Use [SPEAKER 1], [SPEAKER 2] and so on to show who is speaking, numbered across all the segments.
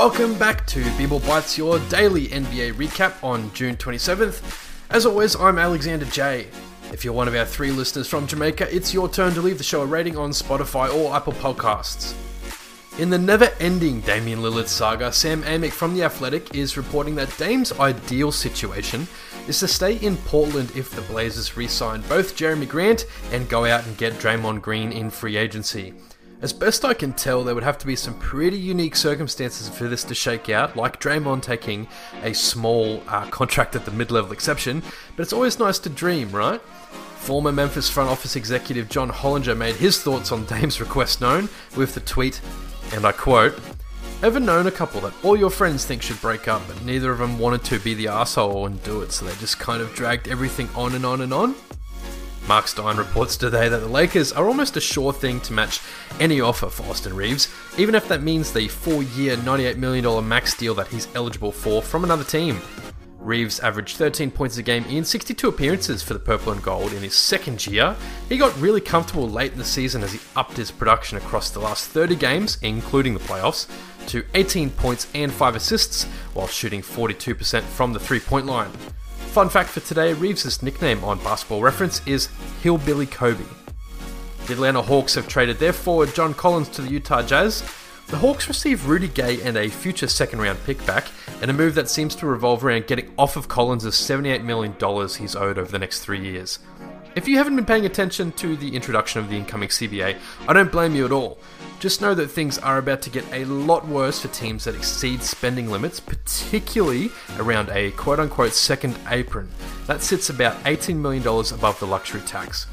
[SPEAKER 1] Welcome back to B-Ball Bites, your daily NBA recap on June 27th. As always, I'm Alexander J. If you're one of our three listeners from Jamaica, it's your turn to leave the show a rating on Spotify or Apple Podcasts. In the never ending Damian Lillard saga, Sam Amick from The Athletic is reporting that Dame's ideal situation is to stay in Portland if the Blazers re sign both Jerami Grant and go out and get Draymond Green in free agency. As best I can tell, there would have to be some pretty unique circumstances for this to shake out, like Draymond taking a small uh, contract at the mid level exception, but it's always nice to dream, right? Former Memphis front office executive John Hollinger made his thoughts on Dame's request known with the tweet, and I quote, Ever known a couple that all your friends think should break up, but neither of them wanted to be the asshole and do it, so they just kind of dragged everything on and on and on? Mark Stein reports today that the Lakers are almost a sure thing to match any offer for Austin Reaves, even if that means the four year, $98 million max deal that he's eligible for from another team. Reaves averaged 13 points a game in 62 appearances for the Purple and Gold in his second year. He got really comfortable late in the season as he upped his production across the last 30 games, including the playoffs, to 18 points and 5 assists, while shooting 42% from the three point line. Fun fact for today Reaves' nickname on basketball reference is Hillbilly Kobe. The Atlanta Hawks have traded their forward John Collins to the Utah Jazz. The Hawks receive Rudy Gay and a future second round pick back, and a move that seems to revolve around getting off of Collins' $78 million he's owed over the next three years. If you haven't been paying attention to the introduction of the incoming CBA, I don't blame you at all. Just know that things are about to get a lot worse for teams that exceed spending limits, particularly around a quote unquote second apron. That sits about $18 million above the luxury tax.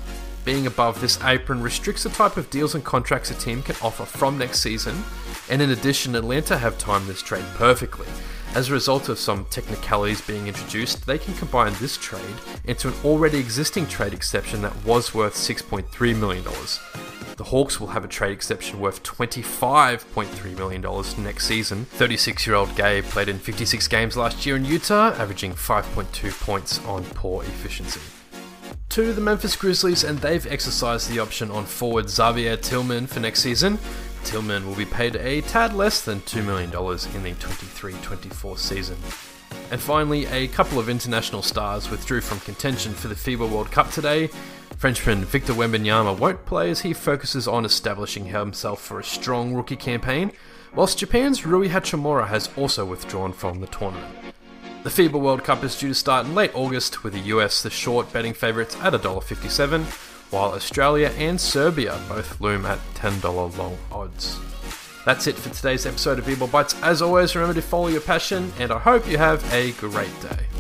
[SPEAKER 1] Being above this apron restricts the type of deals and contracts a team can offer from next season, and in addition, Atlanta have timed this trade perfectly. As a result of some technicalities being introduced, they can combine this trade into an already existing trade exception that was worth $6.3 million. The Hawks will have a trade exception worth $25.3 million next season. 36 year old Gay played in 56 games last year in Utah, averaging 5.2 points on poor efficiency. To the Memphis Grizzlies, and they've exercised the option on forward Xavier Tillman for next season. Tillman will be paid a tad less than $2 million in the 23 24 season. And finally, a couple of international stars withdrew from contention for the FIBA World Cup today. Frenchman Victor Wembanyama won't play as he focuses on establishing himself for a strong rookie campaign, whilst Japan's Rui Hachimura has also withdrawn from the tournament. The FIBA World Cup is due to start in late August, with the US the short betting favourites at $1.57, while Australia and Serbia both loom at $10 long odds. That's it for today's episode of B-Ball Bites. As always, remember to follow your passion, and I hope you have a great day.